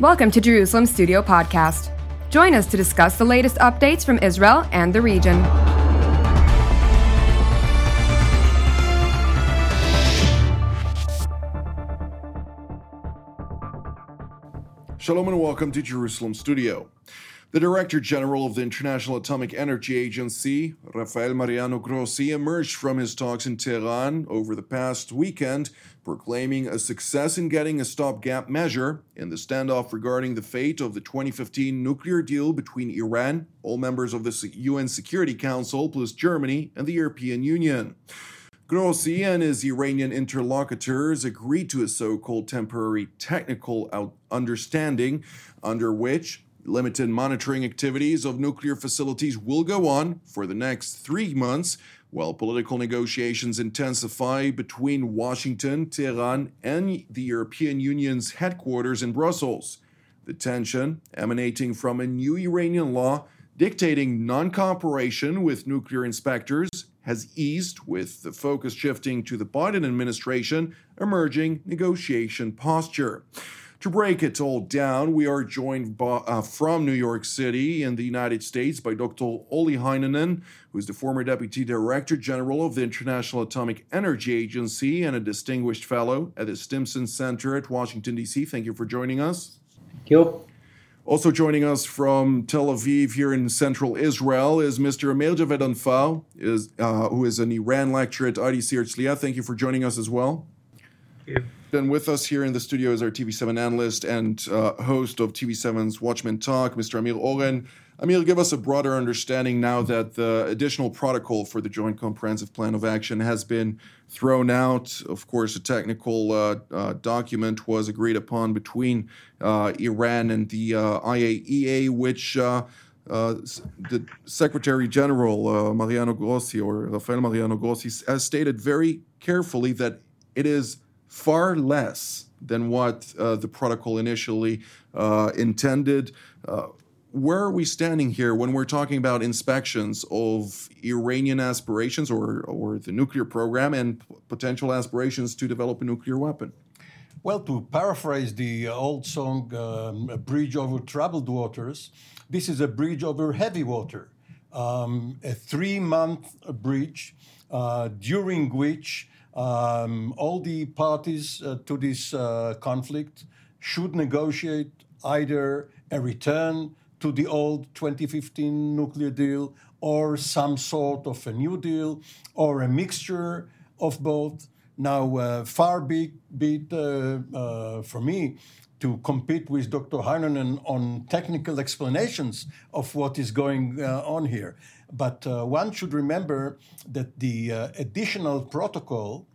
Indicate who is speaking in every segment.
Speaker 1: Welcome to Jerusalem Studio Podcast. Join us to discuss the latest updates from Israel and the region.
Speaker 2: Shalom and welcome to Jerusalem Studio. The Director General of the International Atomic Energy Agency, Rafael Mariano Grossi, emerged from his talks in Tehran over the past weekend, proclaiming a success in getting a stopgap measure in the standoff regarding the fate of the 2015 nuclear deal between Iran, all members of the UN Security Council, plus Germany and the European Union. Grossi and his Iranian interlocutors agreed to a so called temporary technical understanding under which Limited monitoring activities of nuclear facilities will go on for the next three months while political negotiations intensify between Washington, Tehran, and the European Union's headquarters in Brussels. The tension emanating from a new Iranian law dictating non cooperation with nuclear inspectors has eased, with the focus shifting to the Biden administration emerging negotiation posture. To break it all down, we are joined by, uh, from New York City in the United States by Dr. Olli Heinonen, who is the former Deputy Director General of the International Atomic Energy Agency and a distinguished fellow at the Stimson Center at Washington, D.C. Thank you for joining us.
Speaker 3: Thank you.
Speaker 2: Also joining us from Tel Aviv here in central Israel is Mr. Amir Javedanfar, is, uh, who is an Iran lecturer at IDC Herzliya. Thank you for joining us as well. Then with us here in the studio is our TV7 analyst and uh, host of TV7's Watchmen Talk, Mr. Amir Oren. Amir, give us a broader understanding now that the additional protocol for the Joint Comprehensive Plan of Action has been thrown out. Of course, a technical uh, uh, document was agreed upon between uh, Iran and the uh, IAEA, which uh, uh, the Secretary General Mariano Grossi or Rafael Mariano Grossi has stated very carefully that it is far less than what uh, the protocol initially uh, intended. Uh, where are we standing here when we're talking about inspections of Iranian aspirations or, or the nuclear program and p- potential aspirations to develop a nuclear weapon?
Speaker 4: Well, to paraphrase the old song, um, Bridge Over Troubled Waters, this is a bridge over heavy water. Um, a three month bridge uh, during which um, all the parties uh, to this uh, conflict should negotiate either a return to the old 2015 nuclear deal or some sort of a new deal or a mixture of both. Now, uh, far be, be it uh, uh, for me to compete with Dr. Heinonen on technical explanations of what is going uh, on here. But uh, one should remember that the uh, additional protocol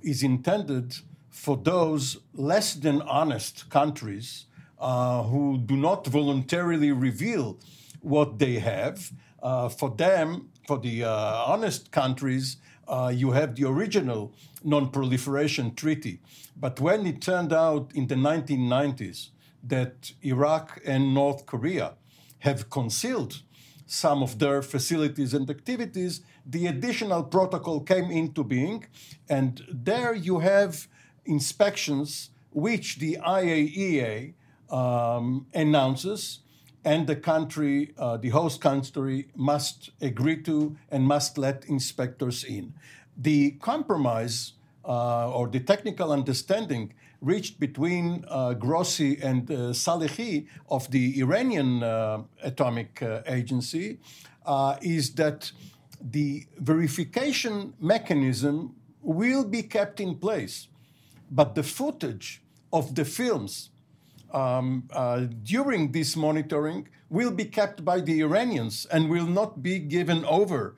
Speaker 4: is intended for those less than honest countries uh, who do not voluntarily reveal what they have. Uh, for them, for the uh, honest countries, uh, you have the original non proliferation treaty. But when it turned out in the 1990s that Iraq and North Korea have concealed some of their facilities and activities, the additional protocol came into being. And there you have inspections which the IAEA um, announces and the country, uh, the host country, must agree to and must let inspectors in. The compromise uh, or the technical understanding reached between uh, Grossi and uh, Salehi of the Iranian uh, Atomic uh, Agency uh, is that the verification mechanism will be kept in place, but the footage of the films um, uh, during this monitoring will be kept by the Iranians and will not be given over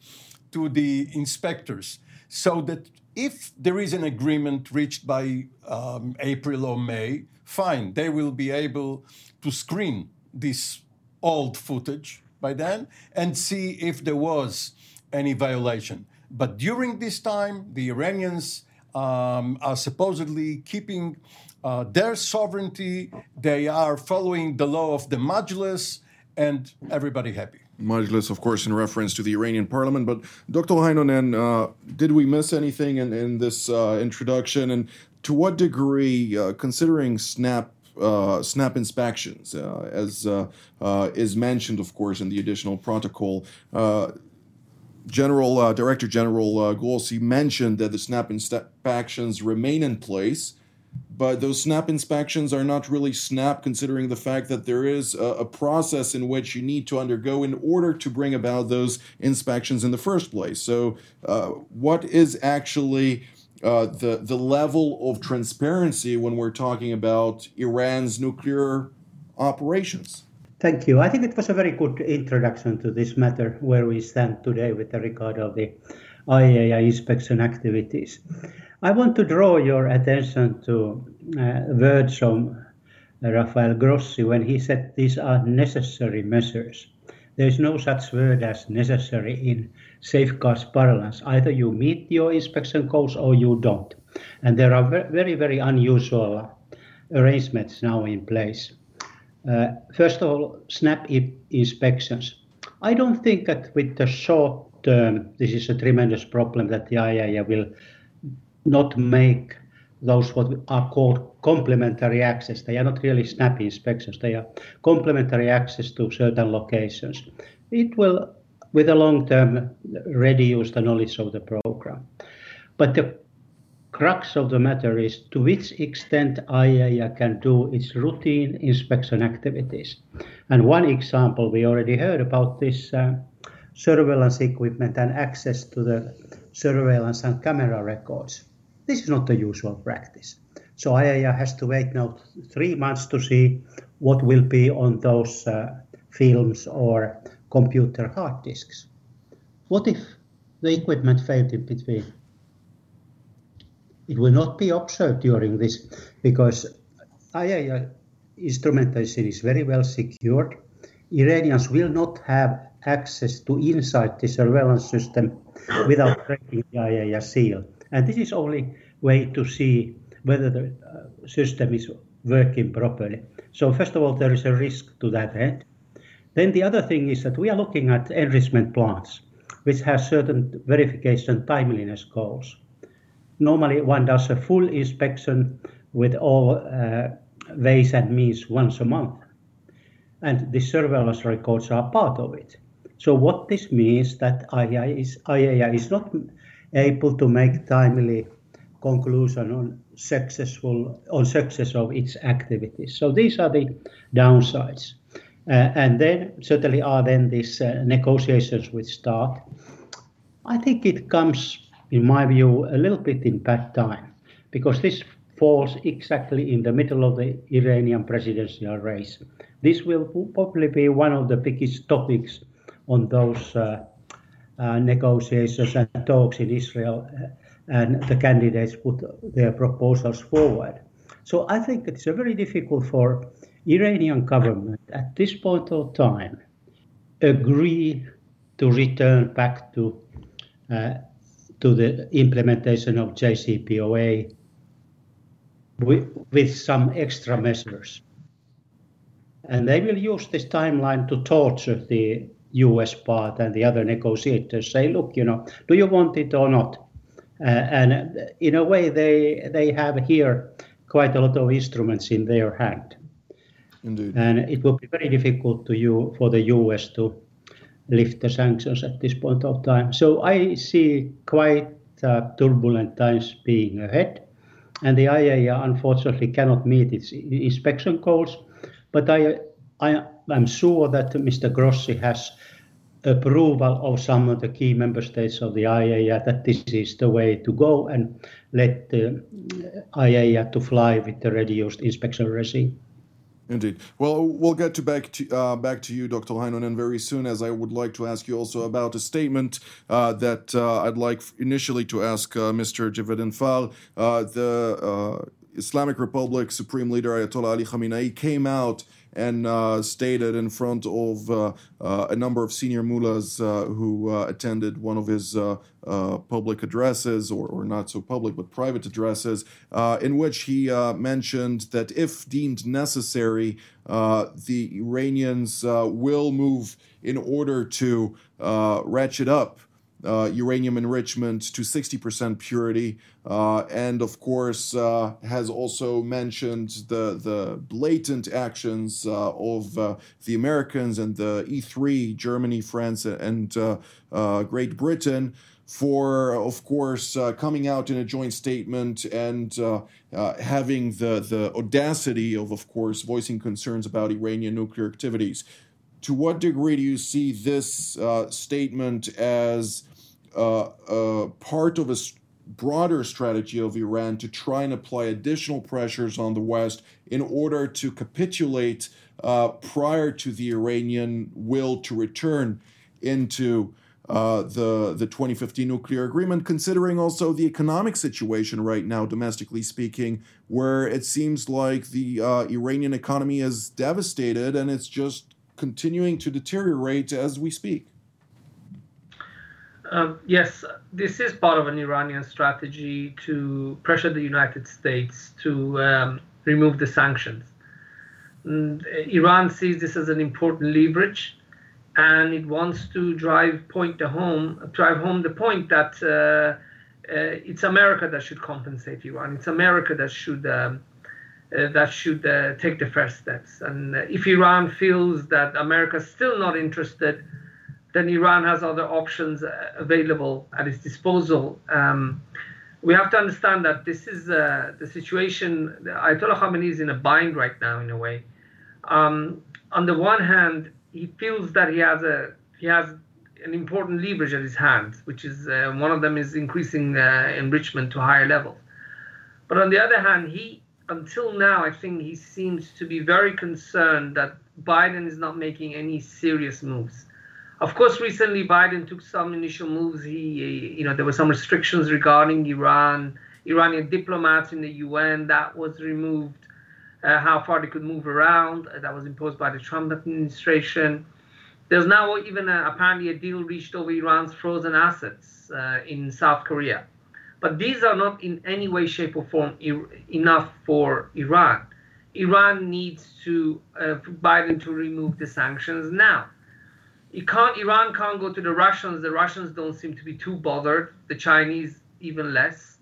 Speaker 4: to the inspectors. So that if there is an agreement reached by um, April or May, fine, they will be able to screen this old footage by then and see if there was any violation. But during this time, the Iranians um, are supposedly keeping uh, their sovereignty. They are following the law of the Majlis, and everybody happy.
Speaker 2: Majlis, of course, in reference to the Iranian parliament. But Dr. Heinonen, uh, did we miss anything in, in this uh, introduction? And to what degree, uh, considering SNAP uh, snap inspections, uh, as uh, uh, is mentioned, of course, in the additional protocol. General Director General Grossi mentioned that the snap inspections remain in place but those snap inspections are not really snap considering the fact that there is a, a, process in which you need to undergo in order to bring about those inspections in the first place so uh, what is actually uh, the the level of transparency when we're talking about Iran's nuclear operations
Speaker 3: Thank you. I think it was a very good introduction to this matter where we stand today with regard of the IAEA inspection activities. I want to draw your attention to uh, words from Rafael Grossi when he said these are necessary measures. There is no such word as necessary in safeguards parlance. Either you meet your inspection goals or you don't. And there are very, very unusual arrangements now in place. Uh, first of all, snap inspections. I don't think that with the short term, this is a tremendous problem that the IAEA will not make those what are called complementary access. They are not really snap inspections. They are complementary access to certain locations. It will, with a long term, reduce the knowledge of the program. But the crux of the matter is to which extent IAEA can do its routine inspection activities. And one example we already heard about this uh, surveillance equipment and access to the surveillance and camera records. This is not the usual practice. So IAEA has to wait now three months to see what will be on those uh, films or computer hard disks. What if the equipment failed in between? It will not be observed during this because IAEA instrumentation is very well secured. Iranians will not have access to inside the surveillance system without breaking the IAEA seal. And this is only way to see whether the uh, system is working properly. So first of all, there is a risk to that end. Then the other thing is that we are looking at enrichment plants, which has certain verification timeliness goals. Normally, one does a full inspection with all uh, ways and means once a month, and the surveillance records are part of it. So what this means that IAEA is, IAEA is not able to make timely conclusion on successful on success of its activities. So these are the downsides. Uh, and then certainly are then these uh, negotiations which start. I think it comes, in my view, a little bit in bad time because this falls exactly in the middle of the Iranian presidential race. This will probably be one of the biggest topics on those uh, uh, negotiations and talks in Israel, uh, and the candidates put their proposals forward. So I think it's very difficult for Iranian government at this point of time agree to return back to uh, to the implementation of JCPOA with, with some extra measures. And they will use this timeline to torture the US part and the other negotiators say, look, you know, do you want it or not? Uh, and in a way, they they have here quite a lot of instruments in their hand.
Speaker 2: Indeed.
Speaker 3: And it will be very difficult to you for the US to lift the sanctions at this point of time. So I see quite uh, turbulent times being ahead. And the IAEA unfortunately cannot meet its inspection goals. But I, I am sure that Mr. Grossi has approval of some of the key member states of the IAEA that this is the way to go and let the IAEA to fly with the reduced inspection regime.
Speaker 2: Indeed. Well, we'll get to back to uh, back to you, Dr. Heinonen, very soon. As I would like to ask you also about a statement uh, that uh, I'd like initially to ask uh, Mr. Javedanfar. Uh, the uh, Islamic Republic Supreme Leader Ayatollah Ali Khamenei came out and uh, stated in front of uh, uh, a number of senior mullahs uh, who uh, attended one of his public addresses, or, or, not so public but private addresses, in which he mentioned that if deemed necessary, the Iranians will move in order to ratchet up uh, uranium enrichment to 60% purity, uh, and of course uh, has also mentioned the the blatant actions uh, of uh, the Americans and the E3, Germany, France, and uh, Great Britain. For, of course, coming out in a joint statement and having the, the audacity of, of course, voicing concerns about Iranian nuclear activities to what degree do you see this uh, statement as part of a broader strategy of Iran to try and apply additional pressures on the West in order to capitulate uh, prior to the Iranian will to return into uh, the the 2015 nuclear agreement, considering also the economic situation right now, domestically speaking, where it seems like the uh, Iranian economy is devastated and it's just continuing to deteriorate as we speak.
Speaker 5: Um, yes, this is part of an Iranian strategy to pressure the United States to um, remove the sanctions. And Iran sees this as an important leverage, and it wants to drive point the home, drive home the point that uh, uh, it's America that should compensate Iran. It's America that should um, uh, that should uh, take the first steps. And uh, if Iran feels that America is still not interested, then Iran has other options available at its disposal. Um, we have to understand that this is uh, the situation. Ayatollah Khamenei is in a bind right now, in a way. Um, on the one hand, he feels that he has a he has an important leverage at his hands, which is uh, one of them is increasing uh, enrichment to higher levels. But on the other hand, he until now, I think he seems to be very concerned that Biden is not making any serious moves. Of course, recently Biden took some initial moves. He, you know, there were some restrictions regarding Iran, Iranian diplomats in the UN. That was removed. Uh, how far they could move around. Uh, that was imposed by the Trump administration. There's now even a, apparently a deal reached over Iran's frozen assets uh, in South Korea. But these are not in any way, shape, or form enough for Iran. Iran needs to uh, Biden to remove the sanctions now. Can't, Iran can't go to the Russians. The Russians don't seem to be too bothered. The Chinese even less.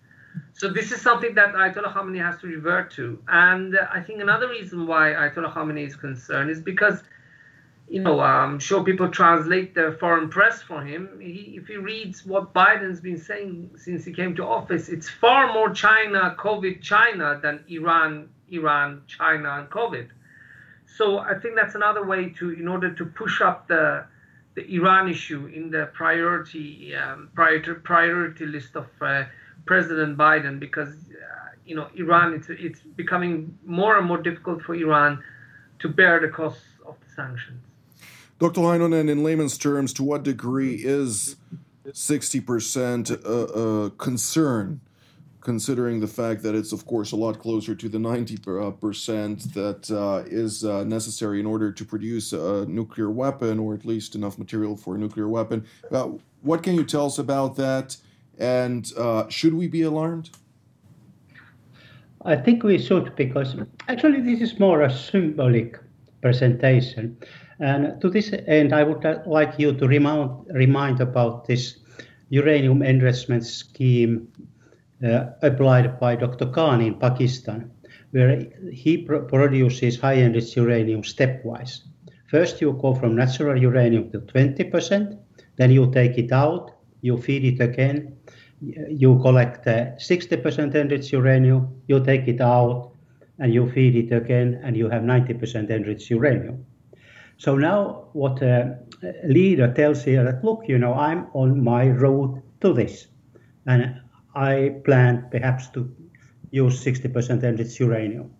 Speaker 5: So this is something that Ayatollah Khamenei has to revert to. And I think another reason why Ayatollah Khamenei is concerned is because you know, I'm sure people translate the foreign press for him. He, if he reads what Biden's been saying since he came to office, it's far more China, COVID, China than Iran, Iran, China, and COVID. So I think that's another way to, in order to push up the the Iran issue in the priority um, priority, priority list of uh, President Biden, because uh, you know Iran, it's it's becoming more and more difficult for Iran to bear the costs of the sanctions.
Speaker 2: Dr. Heinonen, in layman's terms, to what degree is 60% a, a concern, considering the fact that it's, of course, a lot closer to the 90% that uh, is uh, necessary in order to produce a nuclear weapon, or at least enough material for a nuclear weapon? Uh, what can you tell us about that? And uh, should we be alarmed?
Speaker 3: I think we should, because actually, this is more a symbolic presentation. And to this end, I would like you to remind, remind about this uranium enrichment scheme uh, applied by Dr. Khan in Pakistan, where he pr- produces high enriched uranium stepwise. First, you go from natural uranium to 20%, then you take it out, you feed it again, you collect uh, 60% enriched uranium, you take it out, and you feed it again, and you have 90% enriched uranium. So now what a leader tells here that, look, you know, I'm on my road to this. And I plan perhaps to use 60% enriched uranium.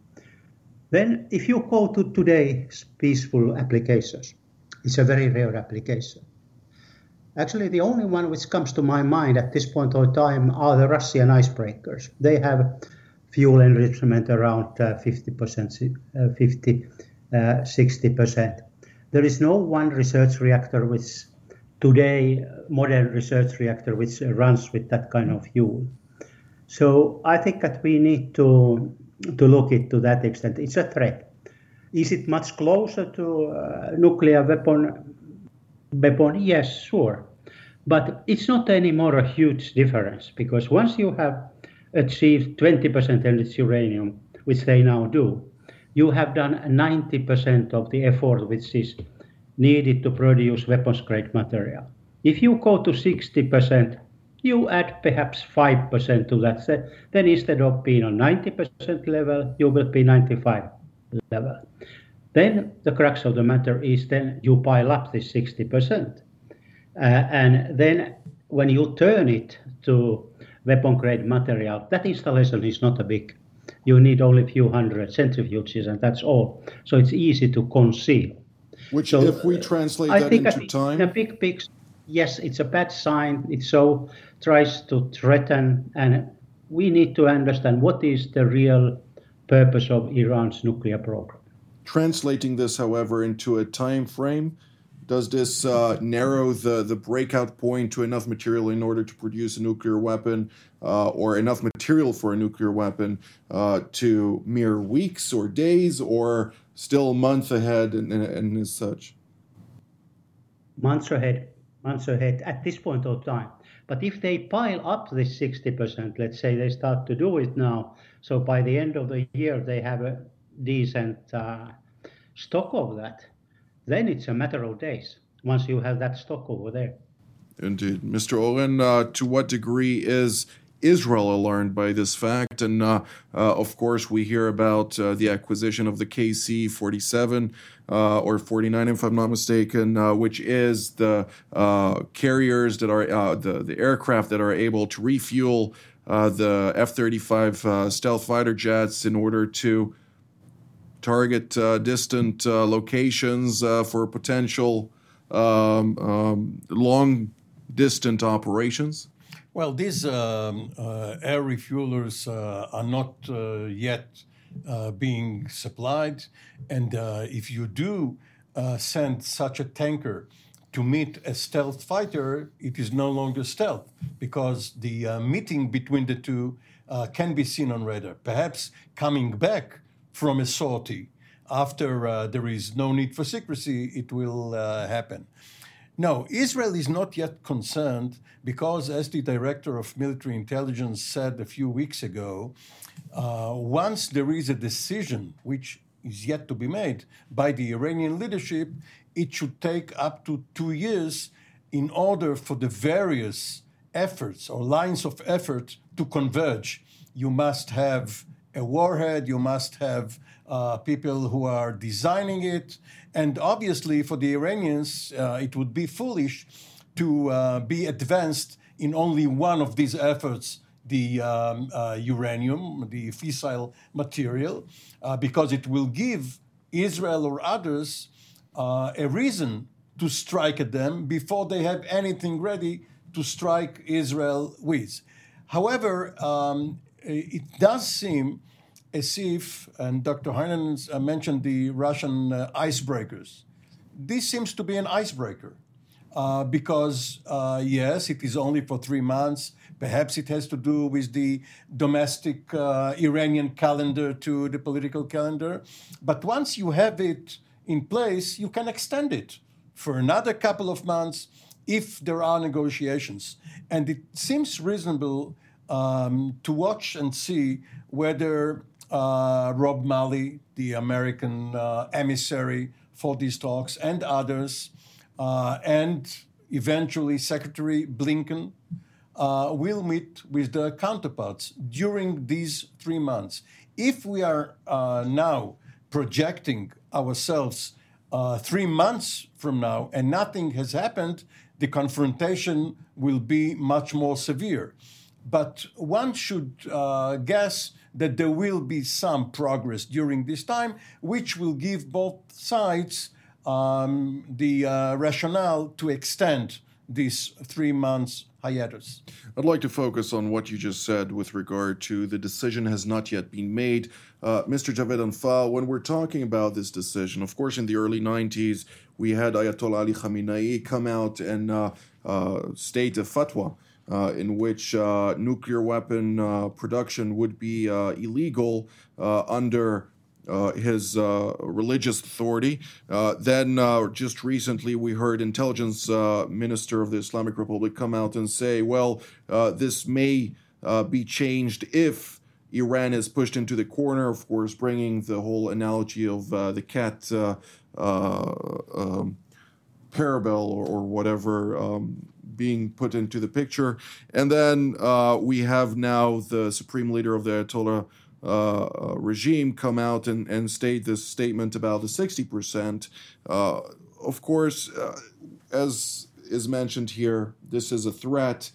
Speaker 3: Then if you go to today's peaceful applications, it's a very rare application. Actually, the only one which comes to my mind at this point of time are the Russian icebreakers. They have fuel enrichment around uh, 50%, uh, 50, uh, 60%. There is no one research reactor which today, modern research reactor, which runs with that kind of fuel. So I think that we need to, to look it to that extent. It's a threat. Is it much closer to uh, nuclear weapon? Weapon? Yes, sure. But it's not anymore a huge difference because once you have achieved 20% enriched uranium, which they now do, you have done 90% of the effort which is needed to produce weapons grade material. If you go to 60%, you add perhaps 5% to that. Then instead of being on 90% level, you will be 95 level. Then the crux of the matter is then you pile up this 60%. Uh, and then when you turn it to weapon grade material, that installation is not a big. You need only a few hundred centrifuges, and that's all. So it's easy to conceal.
Speaker 2: Which, so, if we translate I that into time,
Speaker 3: a big picture, yes, it's a bad sign. It so tries to threaten, and we need to understand what is the real purpose of Iran's nuclear program.
Speaker 2: Translating this, however, into a time frame, does this uh, narrow the, the breakout point to enough material in order to produce a nuclear weapon, uh, or enough material for a nuclear weapon uh, to mere weeks or days, or still months ahead and, and, and as such?
Speaker 3: Months ahead, months ahead at this point of time. But if they pile up this 60%, let's say they start to do it now, so by the end of the year they have a decent uh, stock of that, then it's a matter of days once you have that stock over there.
Speaker 2: Indeed. Mr. Oren, uh, to what degree is Israel alarmed by this fact. And uh, uh, of course, we hear about uh, the acquisition of the KC 47 uh, or 49, if I'm not mistaken, uh, which is the uh, carriers that are the, the aircraft that are able to refuel the F 35 stealth fighter jets in order to target distant locations for potential um, um, long distant operations?
Speaker 4: Well, these um, uh, air refuelers uh, are not uh, yet uh, being supplied. And uh, if you do uh, send such a tanker to meet a stealth fighter, it is no longer stealth because the meeting between the two can be seen on radar. Perhaps coming back from a sortie after there is no need for secrecy, it will happen. No, Israel is not yet concerned because, as the director of military intelligence said a few weeks ago, uh, once there is a decision which is yet to be made by the Iranian leadership, it should take up to two years in order for the various efforts or lines of effort to converge. You must have a warhead, you must have uh, people who are designing it. And obviously, for the Iranians, uh, it would be foolish to uh, be advanced in only one of these efforts the um, uh, uranium, the fissile material, uh, because it will give Israel or others uh, a reason to strike at them before they have anything ready to strike Israel with. However, um, it does seem as if, and Dr. Heinonen uh, mentioned the Russian uh, icebreakers. This seems to be an icebreaker uh, because, uh, yes, it is only for three months. Perhaps it has to do with the domestic uh, Iranian calendar to the political calendar. But once you have it in place, you can extend it for another couple of months if there are negotiations. And it seems reasonable um, to watch and see whether uh, Rob Malley, the American uh, emissary for these talks, and others, uh, and eventually Secretary Blinken, uh, will meet with their counterparts during these three months. If we are uh, now projecting ourselves uh, three months from now and nothing has happened, the confrontation will be much more severe. But one should guess that there will be some progress during this time, which will give both sides um, the uh, rationale to extend this three months hiatus.
Speaker 2: I'd like to focus on what you just said with regard to the decision has not yet been made. Uh, Mr. Javedanfar, when we're talking about this decision, of course, in the early 90s, we had Ayatollah Ali Khamenei come out and uh, uh, state a fatwa uh, in which uh, nuclear weapon uh, production would be uh, illegal uh, under uh, his religious authority. Then, just recently, we heard intelligence minister of the Islamic Republic come out and say, "Well, this may be changed if." Iran is pushed into the corner, of course, bringing the whole analogy of the cat um, or, or whatever um, being put into the picture. And then uh, we have now the supreme leader of the Ayatollah uh, uh, regime come out and, and state this statement about the 60%. Uh, of course, uh, as is mentioned here, this is a threat.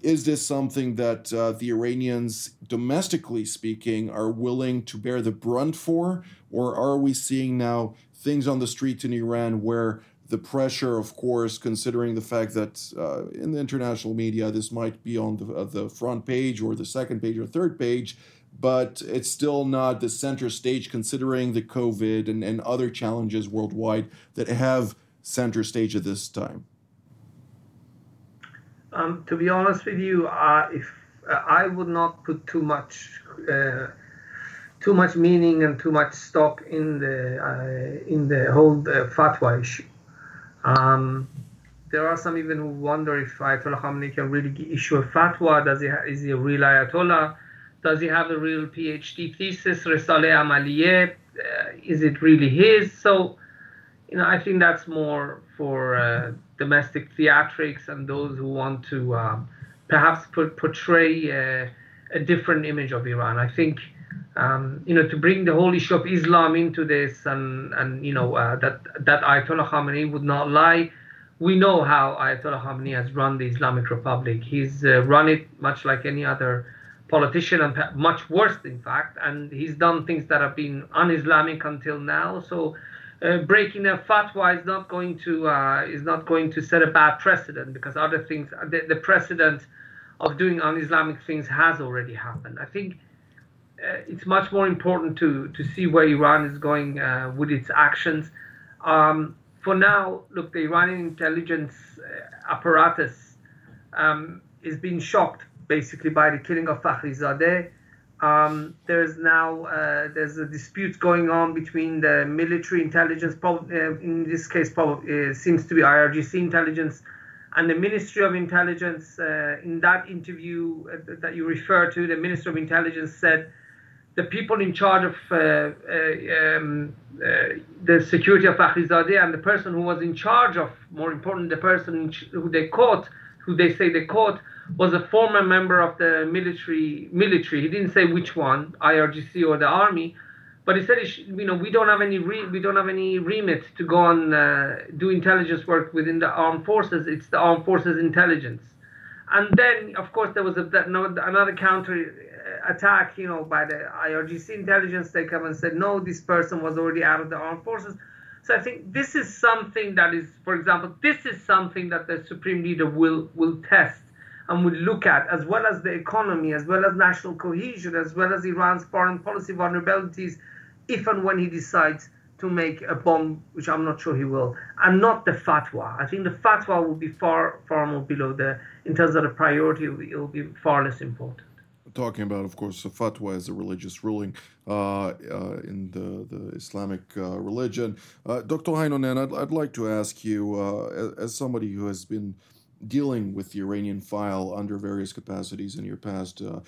Speaker 2: Is this something that the Iranians, domestically speaking, are willing to bear the brunt for? Or are we seeing now things on the streets in Iran where the pressure, of course, considering the fact that uh, in the international media this might be on the, uh, the front page or the second page or third page, but it's still not the center stage considering the COVID and, and other challenges worldwide that have center stage at this time?
Speaker 5: Um, to be honest with you, uh, if I would not put too much uh, too much meaning and too much stock in the uh, in the whole uh, fatwa issue. Um, there are some even who wonder if Ayatollah Khamenei can really issue a fatwa. Does he ha- is he a real Ayatollah? Does he have a real PhD thesis, Risale Amaliyeh? Uh, is it really his? So, you know, I think that's more for uh, domestic theatrics and those who want to um, perhaps put, portray uh, a different image of Iran. I think, um, you know, to bring the whole issue of Islam into this and, and you know, uh, that, that Ayatollah Khamenei would not lie. We know how Ayatollah Khamenei has run the Islamic Republic. He's uh, run it much like any other politician and much worse in fact and he's done things that have been un-islamic until now so uh, breaking a fatwa is not going to uh, is not going to set a bad precedent because other things the, the precedent of doing un-islamic things has already happened i think it's much more important to to see where iran is going uh, with its actions um, for now look the iranian intelligence uh, apparatus um, is being shocked basically by the killing of Fakhrizadeh. Um, there's now uh, there's a dispute going on between the military intelligence, uh, in this case, probably uh, seems to be IRGC intelligence, and the Ministry of Intelligence. Uh, in that interview uh, that you refer to, the Minister of Intelligence said the people in charge of uh, um, the security of Fakhrizadeh and the person who was in charge of, more important, the person who they caught, who they say they caught, was a former member of the military. Military. He didn't say which one, IRGC or the army, but he said, you know, we don't have any re- we don't have any remit to go and uh, do intelligence work within the armed forces. It's the armed forces intelligence. And then, of course, there was a, another counter uh, attack, you know, by the IRGC intelligence. They come and said, no, this person was already out of the armed forces. So I think this is something that is, for example, this is something that the supreme leader will will test and will look at, as well as the economy, as well as national cohesion, as well as Iran's foreign policy vulnerabilities, if and when he decides to make a bomb, which I'm not sure he will, and not the fatwa. I think the fatwa will be far, far more below the, in terms of the priority, it will be far less important
Speaker 2: talking about, of course, fatwa as a religious ruling uh, uh, in the, the Islamic uh, religion. Uh, Dr. Heinonen, I'd, I'd like to ask you, uh, as, somebody who has been dealing with the Iranian file under various capacities in your past, uh,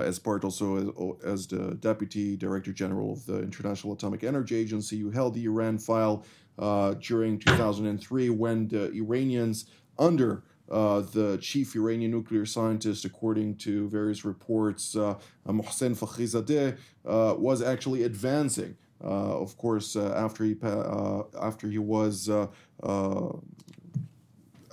Speaker 2: as part also as, as, the Deputy Director General of the International Atomic Energy Agency. You held the Iran file during 2003 when the Iranians, under uh, the chief Iranian nuclear scientist, according to various reports, uh, Mohsen Fakhrizadeh, uh, was actually advancing. of course, after he after he was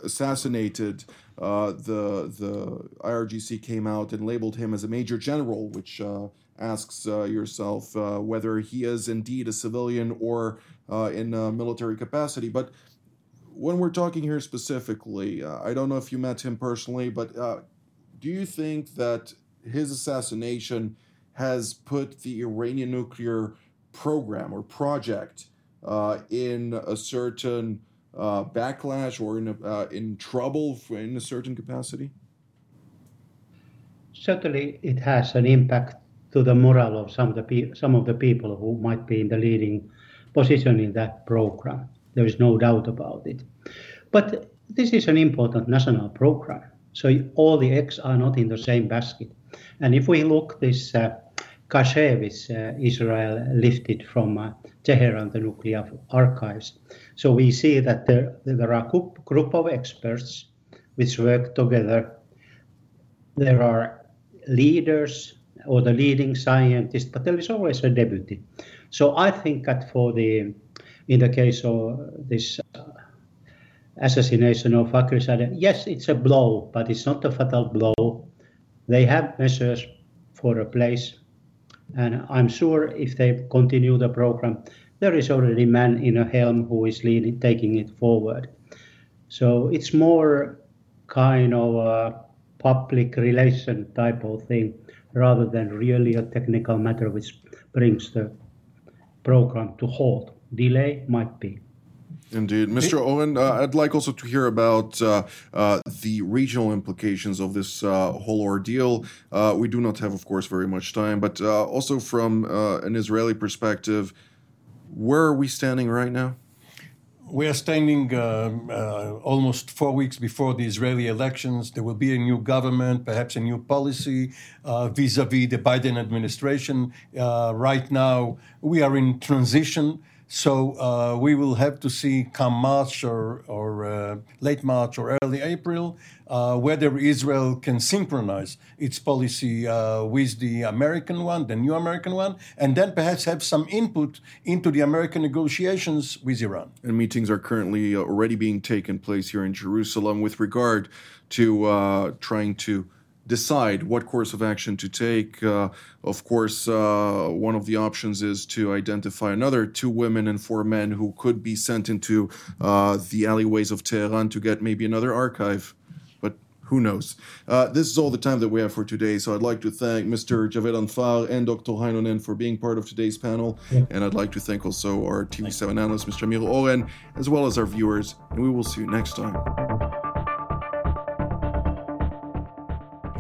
Speaker 2: assassinated, uh, the the IRGC came out and labeled him as a major general, which uh, asks uh, yourself uh, whether he is indeed a civilian or uh, in military capacity. But when we're talking here specifically, uh, I don't know if you met him personally, but do you think that his assassination has put the Iranian nuclear program or project in a certain uh, backlash or in, a, uh, in trouble in a certain capacity?
Speaker 3: Certainly, it has an impact to the morale of some of the pe- some of the people who might be in the leading position in that program. There is no doubt about it. But this is an important national program, so all the eggs are not in the same basket. And if we look this uh, cache which uh, Israel lifted from uh, Tehran, the nuclear archives, so we see that there, there are a group of experts which work together. There are leaders or the leading scientists, but there is always a deputy. So I think that for the, in the case of this uh, assassination of Fakhrizadeh, yes, it's a blow, but it's not a fatal blow. They have measures for a place, and I'm sure if they continue the program, there is already a man in a helm who is leading, taking it forward. So it's more kind of a public relation type of thing rather than really a technical matter which brings the program to halt. Delay might be.
Speaker 2: Indeed. Mr. Oren, uh, I'd like also to hear about uh, uh, the regional implications of this uh, whole ordeal. Uh, we do not have, of course, very much time, but uh, also from an Israeli perspective, where are we standing right now?
Speaker 4: We are standing almost four weeks before the Israeli elections. There will be a new government, perhaps a new policy vis a vis the Biden administration. Uh, right now, we are in transition. So uh, we will have to see come March or, or uh, late March or early April uh, whether Israel can synchronize its policy uh, with the American one, the new American one, and then perhaps have some input into the American negotiations with Iran.
Speaker 2: And meetings are currently already being taken place here in Jerusalem with regard to uh, trying to decide what course of action to take. Uh, of course, uh, one of the options is to identify another two women and four men who could be sent into uh, the alleyways of Tehran to get maybe another archive. But who knows? Uh, this is all the time that we have for today. So I'd like to thank Mr. Javedanfar and Dr. Heinonen for being part of today's panel. Yeah. And I'd like to thank also our TV7 analyst, Mr. Amir Oren, as well as our viewers. And we will see you next time.